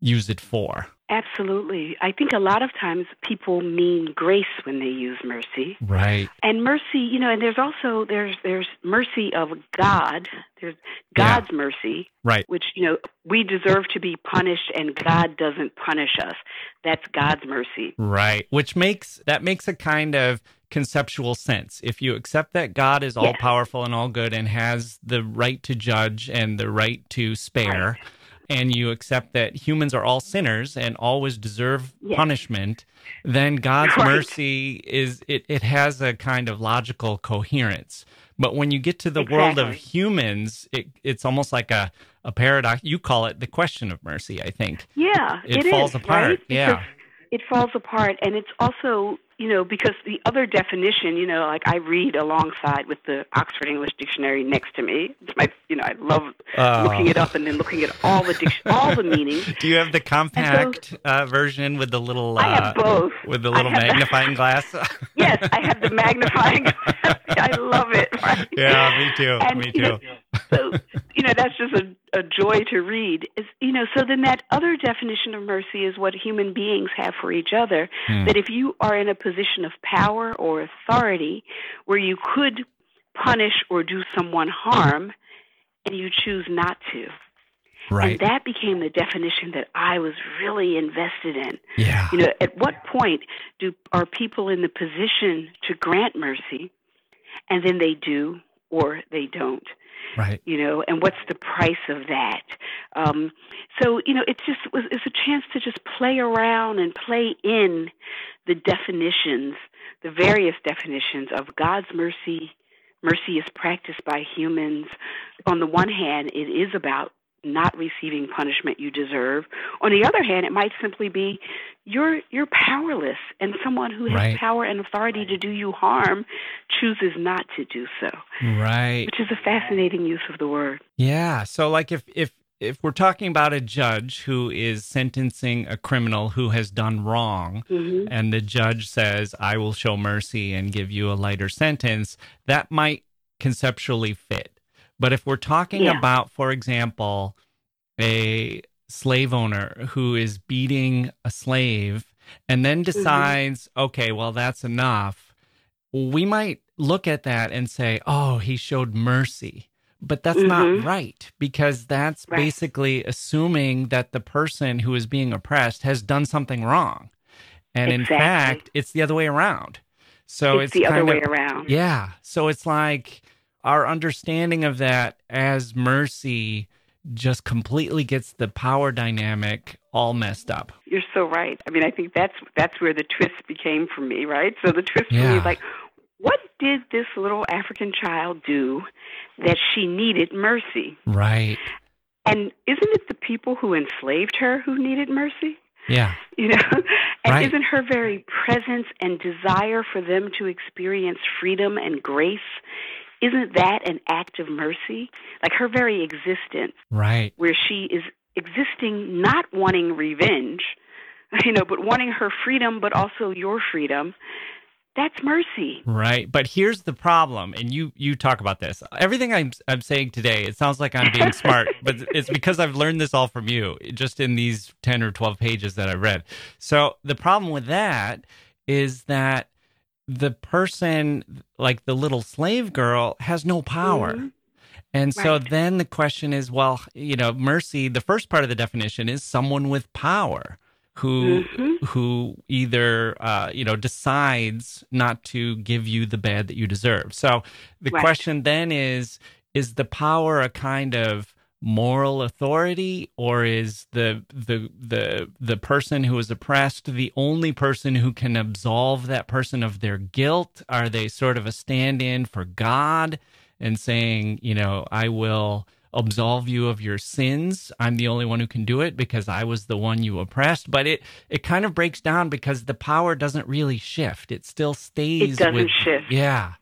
use it for.
Absolutely. I think a lot of times people mean grace when they use mercy.
Right.
And mercy, you know, and there's also there's there's mercy of God. There's God's
yeah.
mercy.
Right.
Which, you know, we deserve to be punished and God doesn't punish us. That's God's mercy.
Right. Which makes that makes a kind of conceptual sense. If you accept that God is all
yes.
powerful and all good and has the right to judge and the right to spare.
Right
and you accept that humans are all sinners and always deserve
yes.
punishment, then God's
right.
mercy is it, it has a kind of logical coherence. But when you get to the
exactly.
world of humans, it, it's almost like a, a paradox. You call it the question of mercy, I think.
Yeah,
it,
it
falls
is,
apart.
Right?
Yeah.
Because it falls apart, and it's also you know, because the other definition, you know, like I read alongside with the Oxford English Dictionary next to me. It's my, you know, I love uh, looking it up and then looking at all the dic- all the meanings.
Do you have the compact so, uh, version with the little?
Uh, I have uh, both.
With the little magnifying
the,
glass.
yes, I have the magnifying. glass. I love it. Right?
Yeah, me too.
And,
me too.
You know, so you know that's just a, a joy to read. Is you know so then that other definition of mercy is what human beings have for each other. Hmm. That if you are in a position of power or authority where you could punish or do someone harm, and you choose not to.
Right.
And that became the definition that I was really invested in.
Yeah.
You know, at what point do are people in the position to grant mercy and then they do or they don't?
right
you know and what's the price of that um so you know it's just it's a chance to just play around and play in the definitions the various definitions of god's mercy mercy is practiced by humans on the one hand it is about not receiving punishment you deserve. On the other hand, it might simply be you're you're powerless and someone who has
right.
power and authority to do you harm chooses not to do so.
Right.
Which is a fascinating use of the word.
Yeah. So like if if if we're talking about a judge who is sentencing a criminal who has done wrong
mm-hmm.
and the judge says I will show mercy and give you a lighter sentence, that might conceptually fit. But if we're talking
yeah.
about, for example, a slave owner who is beating a slave and then mm-hmm. decides, mm-hmm. okay, well, that's enough, we might look at that and say, oh, he showed mercy. But that's mm-hmm. not right because that's right. basically assuming that the person who is being oppressed has done something wrong. And
exactly.
in fact, it's the other way around. So
it's,
it's
the other
of,
way around.
Yeah. So it's like our understanding of that as mercy just completely gets the power dynamic all messed up.
You're so right. I mean, I think that's that's where the twist became for me, right? So the twist
yeah.
for me is like, what did this little African child do that she needed mercy?
Right.
And isn't it the people who enslaved her who needed mercy?
Yeah.
You know? And
right.
isn't her very presence and desire for them to experience freedom and grace isn't that an act of mercy? Like her very existence,
right?
Where she is existing, not wanting revenge, you know, but wanting her freedom, but also your freedom. That's mercy,
right? But here's the problem, and you you talk about this. Everything I'm I'm saying today, it sounds like I'm being smart, but it's because I've learned this all from you, just in these ten or twelve pages that I read. So the problem with that is that the person, like the little slave girl, has no power. Mm-hmm. And so right. then the question is, well, you know, mercy, the first part of the definition is someone with power who mm-hmm. who either uh, you know decides not to give you the bad that you deserve. So the right. question then is is the power a kind of moral authority or is the the the the person who is oppressed the only person who can absolve that person of their guilt? Are they sort of a stand-in for god and saying you know i will absolve you of your sins. I'm the only one who can do it because i was the one you oppressed. But it it kind of breaks down because the power doesn't really shift. It still stays
it doesn't
with,
shift.
Yeah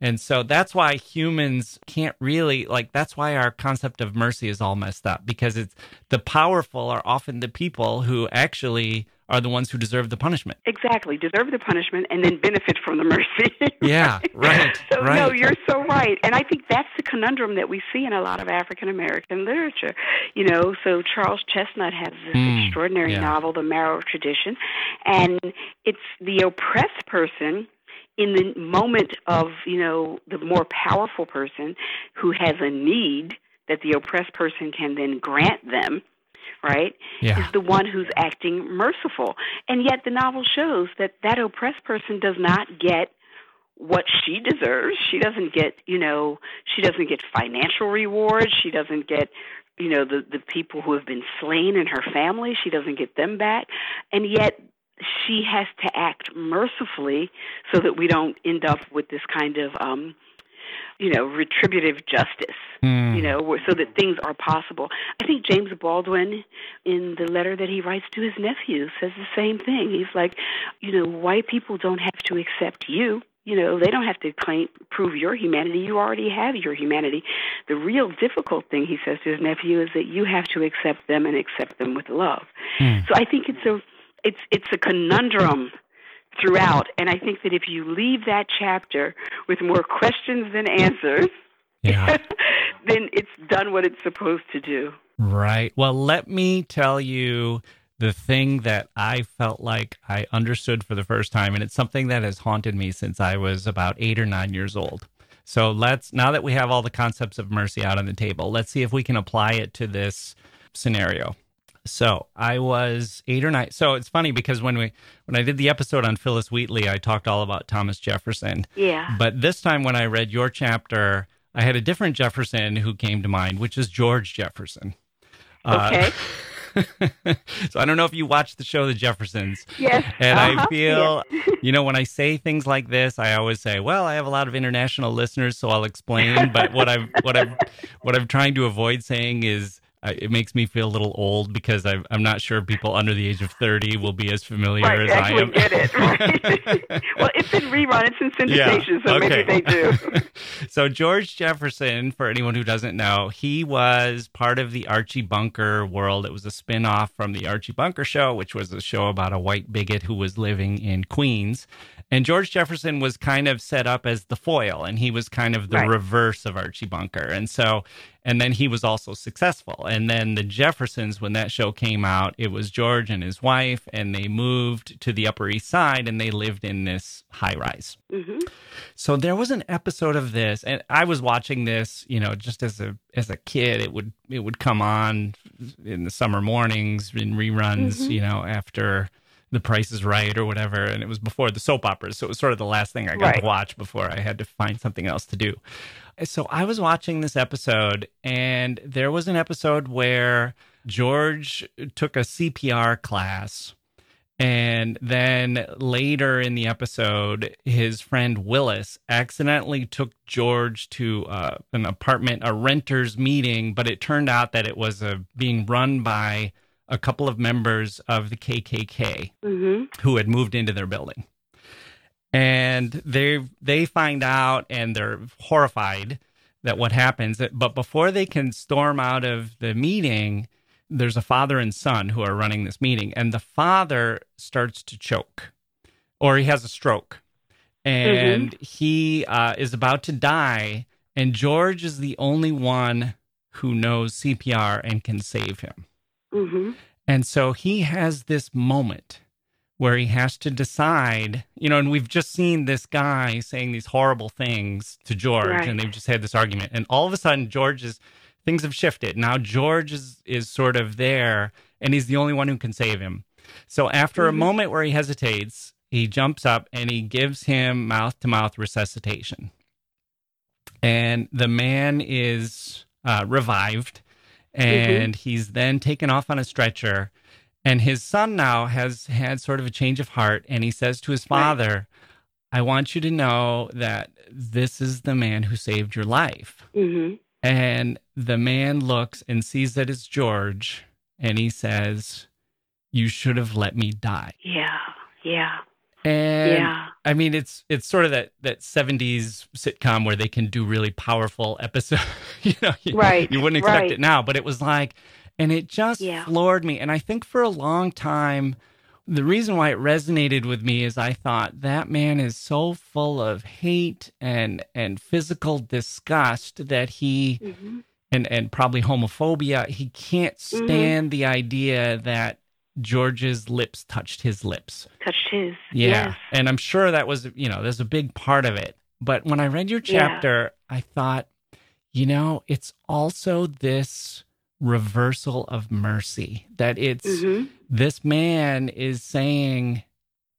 and so that's why humans can't really like that's why our concept of mercy is all messed up because it's the powerful are often the people who actually are the ones who deserve the punishment.
Exactly, deserve the punishment and then benefit from the mercy.
Yeah, right.
So
right.
no, you're so right, and I think that's the conundrum that we see in a lot of African American literature. You know, so Charles Chesnutt has this mm, extraordinary
yeah.
novel, The Marrow of Tradition, and it's the oppressed person in the moment of, you know, the more powerful person who has a need that the oppressed person can then grant them, right?
Yeah.
Is the one who's acting merciful. And yet the novel shows that that oppressed person does not get what she deserves. She doesn't get, you know, she doesn't get financial rewards. She doesn't get, you know, the the people who have been slain in her family. She doesn't get them back. And yet she has to act mercifully so that we don't end up with this kind of um you know, retributive justice, mm. you know, so that things are possible. I think James Baldwin, in the letter that he writes to his nephew, says the same thing. He's like, you know, white people don't have to accept you. You know, they don't have to claim prove your humanity. You already have your humanity. The real difficult thing, he says to his nephew, is that you have to accept them and accept them with love. Mm. So I think it's a it's it's a conundrum throughout. And I think that if you leave that chapter with more questions than answers, yeah. then it's done what it's supposed to do.
Right. Well, let me tell you the thing that I felt like I understood for the first time, and it's something that has haunted me since I was about eight or nine years old. So let's, now that we have all the concepts of mercy out on the table, let's see if we can apply it to this scenario. So I was eight or nine. So it's funny because when we when I did the episode on Phillis Wheatley, I talked all about Thomas Jefferson.
Yeah.
But this time when I read your chapter, I had a different Jefferson who came to mind, which is George Jefferson.
Okay.
Uh, so I don't know if you watched the show The Jeffersons.
Yes.
And uh-huh. I feel, yes. you know, when I say things like this, I always say, "Well, I have a lot of international listeners, so I'll explain." But what I've what I've what I'm trying to avoid saying is I, it makes me feel a little old because I, am I'm not sure people under the age of 30 will be as familiar
right,
as I am.
get it. Right? well, it's in rerun, it's in syndication, yeah, so okay. maybe they do.
so, George Jefferson, for anyone who doesn't know, he was part of the Archie Bunker world. It was a spin off from the Archie Bunker show, which was a show about a white bigot who was living in Queens. And George Jefferson was kind of set up as the foil, and he was kind of the right. reverse of Archie Bunker. And so and then he was also successful. And then the Jeffersons, when that show came out, it was George and his wife, and they moved to the Upper East Side, and they lived in this high rise. Mm-hmm. So there was an episode of this, and I was watching this, you know, just as a as a kid. It would it would come on in the summer mornings in reruns, mm-hmm. you know, after the Price is Right or whatever, and it was before the soap operas, so it was sort of the last thing I got right. to watch before I had to find something else to do. So I was watching this episode, and there was an episode where George took a CPR class. And then later in the episode, his friend Willis accidentally took George to uh, an apartment, a renter's meeting, but it turned out that it was a, being run by a couple of members of the KKK mm-hmm. who had moved into their building. And they they find out and they're horrified that what happens. But before they can storm out of the meeting, there's a father and son who are running this meeting, and the father starts to choke, or he has a stroke, and mm-hmm. he uh, is about to die. And George is the only one who knows CPR and can save him. Mm-hmm. And so he has this moment where he has to decide, you know, and we've just seen this guy saying these horrible things to George, right. and they've just had this argument. And all of a sudden, George is, things have shifted. Now George is, is sort of there, and he's the only one who can save him. So after mm-hmm. a moment where he hesitates, he jumps up and he gives him mouth to mouth resuscitation. And the man is uh, revived. And mm-hmm. he's then taken off on a stretcher. And his son now has had sort of a change of heart, and he says to his father, right. I want you to know that this is the man who saved your life. Mm-hmm. And the man looks and sees that it's George, and he says, You should have let me die.
Yeah, yeah.
And yeah. I mean, it's it's sort of that that '70s sitcom where they can do really powerful episodes. you know, you,
right?
You wouldn't expect right. it now, but it was like, and it just yeah. floored me. And I think for a long time, the reason why it resonated with me is I thought that man is so full of hate and and physical disgust that he. Mm-hmm. And, and probably homophobia. He can't mm-hmm. stand mm-hmm. the idea that George's lips touched his lips.
Touched his.
Yeah.
Yes.
And I'm sure that was, you know, there's a big part of it. But when I read your chapter, yeah. I thought, you know, it's also this reversal of mercy that it's mm-hmm. this man is saying,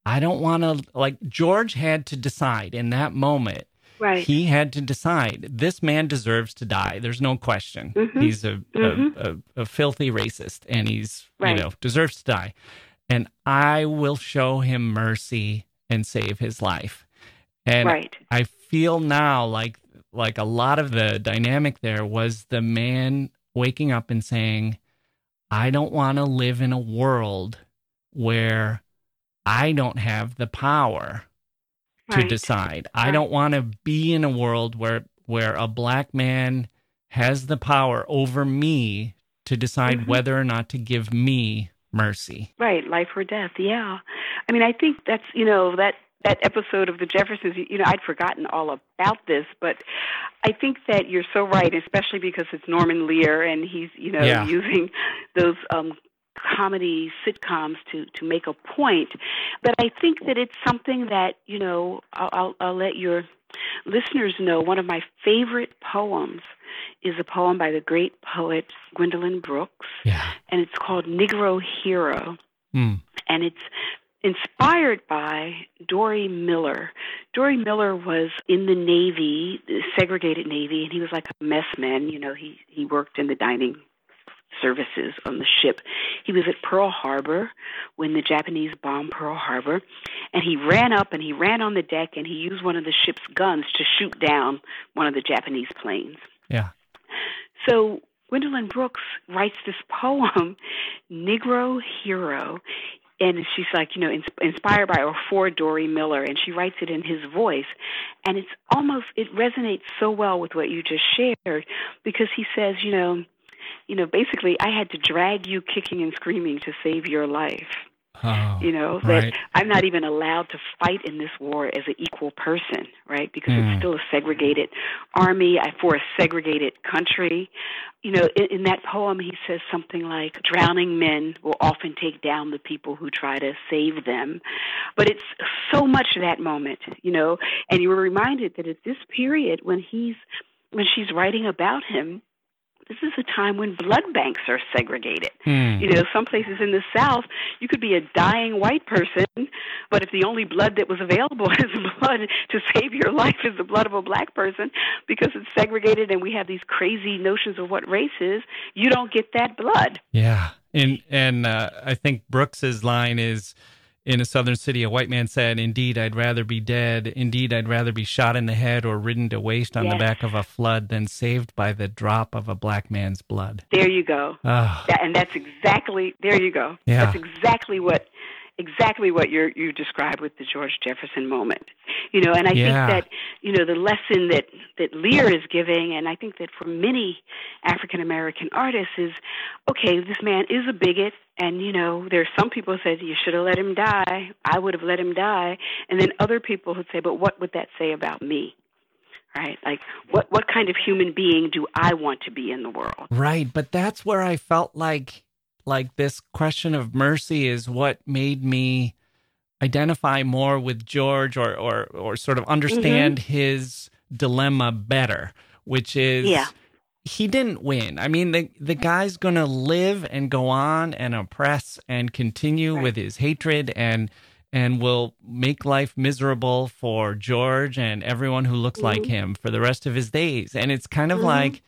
I don't want to, like, George had to decide in that moment
Right.
He had to decide this man deserves to die. There's no question. Mm-hmm. He's a, mm-hmm. a, a, a, filthy racist and he's, right. you know, deserves to die. And I will show him mercy and save his life. And
right.
I feel now like like a lot of the dynamic there was the man waking up and saying, I don't want to live in a world where I don't have the power right. to decide. Right. I don't want to be in a world where where a black man has the power over me to decide mm-hmm. whether or not to give me mercy.
Right, life or death. Yeah. I mean, I think that's, you know, that that episode of the Jeffersons, you know, I'd forgotten all about this, but I think that you're so right, especially because it's Norman Lear and he's, you know, yeah. using those um comedy sitcoms to to make a point. But I think that it's something that, you know, I'll I'll, I'll let your listeners know one of my favorite poems is a poem by the great poet Gwendolyn Brooks.
Yeah.
And it's called Negro Hero.
Mm.
And it's inspired by Dorie Miller. Dorie Miller was in the Navy, the segregated Navy, and he was like a messman. You know, he he worked in the dining services on the ship. He was at Pearl Harbor when the Japanese bombed Pearl Harbor, and he ran up and he ran on the deck and he used one of the ship's guns to shoot down one of the Japanese planes.
Yeah.
So Gwendolyn Brooks writes this poem, Negro Hero, and she's like, you know, inspired by or for Dorie Miller, and she writes it in his voice, and it's almost it resonates so well with what you just shared because he says, you know, you know, basically, I had to drag you kicking and screaming to save your life.
Oh,
you know that right. I'm not even allowed to fight in this war as an equal person, right? Because mm. it's still a segregated army for a segregated country. You know, in, in that poem, he says something like, "Drowning men will often take down the people who try to save them," but it's so much that moment, you know. And you were reminded that at this period, when he's when she's writing about him, this is a time when blood banks are segregated.
Mm.
You know, some places in the South, you could be a dying white person, but if the only blood that was available is blood to save your life is the blood of a black person, because it's segregated and we have these crazy notions of what race is, you don't get that blood.
Yeah, and and uh, I think Brooks's line is in a southern city, a white man said, Indeed, I'd rather be dead. Indeed, I'd rather be shot in the head or ridden to waste on yes. the back of a flood than saved by the drop of a black man's blood.
There you go.
Oh.
That, and that's exactly, there you go.
Yeah.
That's exactly what exactly what you you described with the George Jefferson moment. You know, and I
yeah.
think that you know the lesson that that Lear is giving, and I think that for many African American artists is, okay, this man is a bigot, and you know, there's some people who say you should have let him die. I would have let him die, and then other people who say, but what would that say about me? right like what what kind of human being do i want to be in the world
right but that's where i felt like like this question of mercy is what made me identify more with George or or or sort of understand mm-hmm. his dilemma better, which is
yeah.
he didn't win. I mean the the guy's going to live and go on and oppress and continue right. with his hatred and and will make life miserable for George and everyone who looks mm-hmm. like him for the rest of his days. And it's kind of mm-hmm. like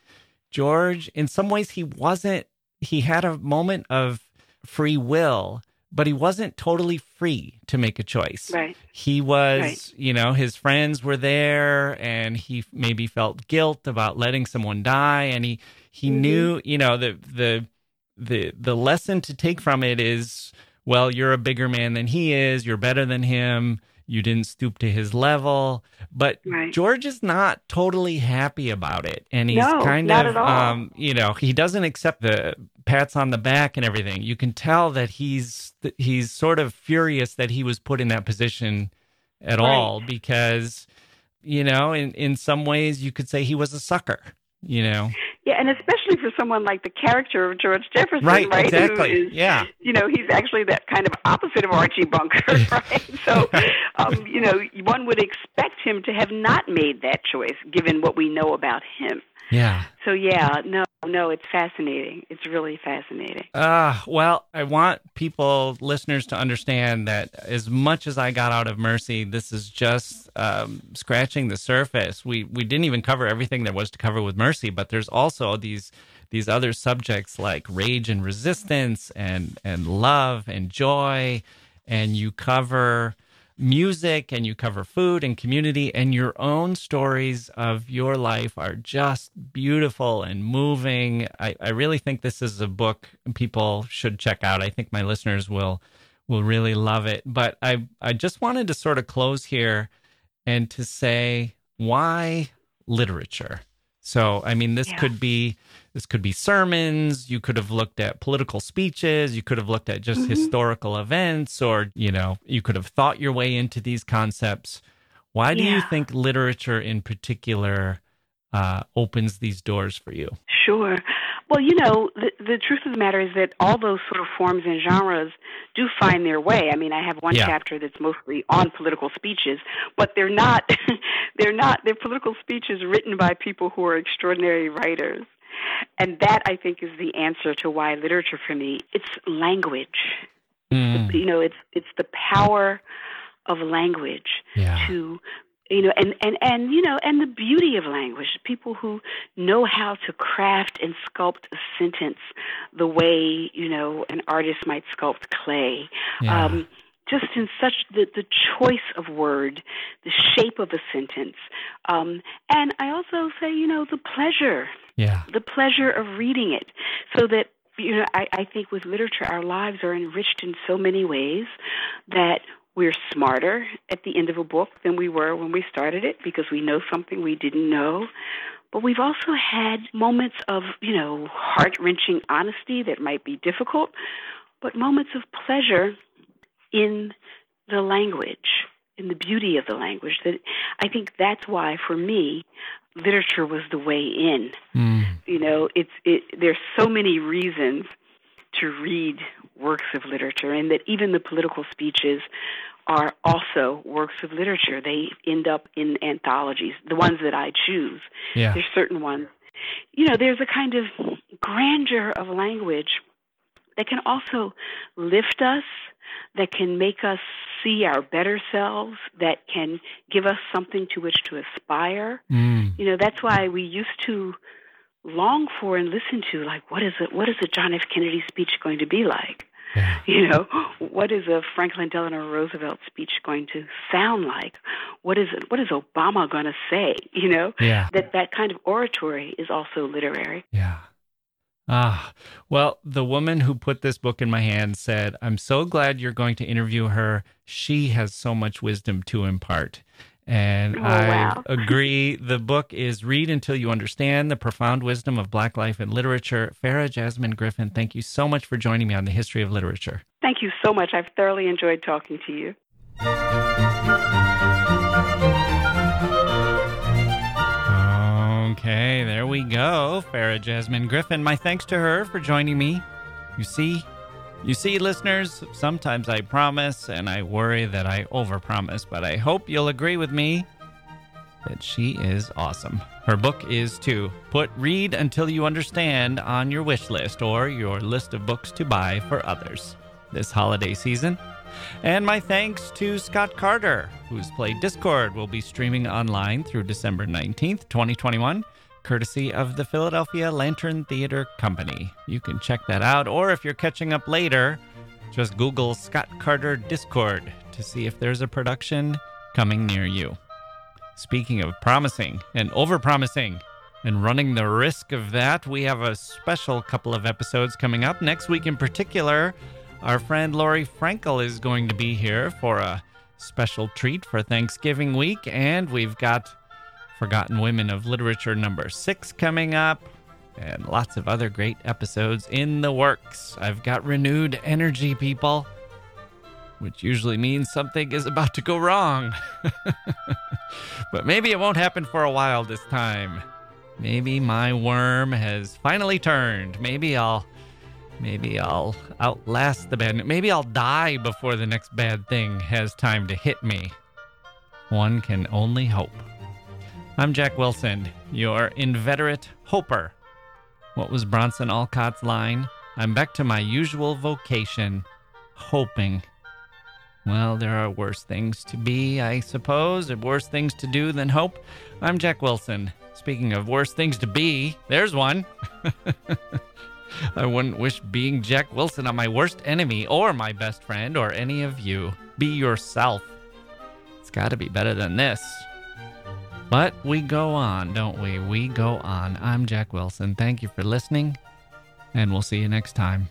George in some ways he wasn't he had a moment of free will, but he wasn't totally free to make a choice.
Right.
He was,
right.
you know, his friends were there and he maybe felt guilt about letting someone die and he he mm-hmm. knew, you know, the the the the lesson to take from it is well, you're a bigger man than he is, you're better than him you didn't stoop to his level. But
right.
George is not totally happy about it. And he's
no,
kind
of,
um, you know, he doesn't accept the pats on the back and everything. You can tell that he's, he's sort of furious that he was put in that position at right. all because, you know, in, in some ways you could say he was a sucker you know.
Yeah, and especially for someone like the character of George Jefferson,
right?
right
exactly.
Who is,
yeah.
You know, he's actually that kind of opposite of Archie Bunker, right? So, um, you know, one would expect him to have not made that choice, given what we know about him.
Yeah.
So yeah, no, no, it's fascinating. It's really fascinating.
Uh, well, I want people, listeners, to understand that as much as I got out of Mercy, this is just um, scratching the surface. We we didn't even cover everything there was to cover with Mercy, but there's also these these other subjects like rage and resistance and and love and joy, and you cover music and you cover food and community, and your own stories of your life are just beautiful and moving. I, I really think this is a book people should check out. I think my listeners will will really love it. But I I just wanted to sort of close here and to say why literature. So I mean, this yeah. could be this could be sermons. You could have looked at political speeches. You could have looked at just mm-hmm. historical events, or, you know, you could have thought your way into these concepts. Why do yeah. you think literature in particular uh, opens these doors for you?
Sure. Well, you know, the, the truth of the matter is that all those sort of forms and genres do find their way. I mean, I have one yeah. chapter that's mostly on political speeches, but they're not they're not they're political speeches written by people who are extraordinary writers. And that, I think, is the answer to why literature for me. It's language. Mm. You know, it's it's the power of language yeah. to you know and and and you know and the beauty of language people who know how to craft and sculpt a sentence the way you know an artist might sculpt clay yeah. um just in such the, the choice of word, the shape of a sentence. Um, and I also say, you know, the pleasure.
Yeah.
The pleasure of reading it. So that, you know, I, I think with literature, our lives are enriched in so many ways that we're smarter at the end of a book than we were when we started it because we know something we didn't know. But we've also had moments of, you know, heart wrenching honesty that might be difficult, but moments of pleasure in the language, in the beauty of the language. That I think that's why, for me, literature was the way in. Mm. You know, it's it. There's so many reasons to read works of literature, and that even the political speeches are also works of literature. They end up in anthologies, the ones that I choose.
Yeah.
There's certain ones. You know, there's a kind of grandeur of language that can also lift us that can make us see our better selves, that can give us something to which to aspire. Mm. You know, that's why we used to long for and listen to like what is it what is a John F. Kennedy speech going to be like? Yeah. You know, what is a Franklin Delano Roosevelt speech going to sound like? What is it, what is Obama going to say? You know,
yeah.
that that kind of oratory is also literary.
Yeah. Ah, well, the woman who put this book in my hand said, I'm so glad you're going to interview her. She has so much wisdom to impart. And
oh,
I
wow.
agree. The book is Read Until You Understand the Profound Wisdom of Black Life and Literature. Farah Jasmine Griffin, thank you so much for joining me on the history of literature.
Thank you so much. I've thoroughly enjoyed talking to you.
Okay, there we go. Farah Jasmine Griffin. My thanks to her for joining me. You see, you see, listeners, sometimes I promise and I worry that I overpromise, but I hope you'll agree with me that she is awesome. Her book is to put Read Until You Understand on your wish list or your list of books to buy for others this holiday season. And my thanks to Scott Carter, whose play Discord will be streaming online through December 19th, 2021, courtesy of the Philadelphia Lantern Theater Company. You can check that out, or if you're catching up later, just Google Scott Carter Discord to see if there's a production coming near you. Speaking of promising and overpromising and running the risk of that, we have a special couple of episodes coming up. Next week, in particular, our friend Laurie Frankel is going to be here for a special treat for Thanksgiving week, and we've got Forgotten Women of Literature number six coming up, and lots of other great episodes in the works. I've got renewed energy, people, which usually means something is about to go wrong. but maybe it won't happen for a while this time. Maybe my worm has finally turned. Maybe I'll Maybe I'll outlast the bad. Maybe I'll die before the next bad thing has time to hit me. One can only hope. I'm Jacke Wilson, your inveterate hoper. What was Bronson Alcott's line? I'm back to my usual vocation, hoping. Well, there are worse things to be, I suppose, and worse things to do than hope. I'm Jacke Wilson. Speaking of worse things to be, there's one. I wouldn't wish being Jacke Wilson on my worst enemy or my best friend or any of you. Be yourself. It's got to be better than this. But we go on, don't we? We go on. I'm Jacke Wilson. Thank you for listening, and we'll see you next time.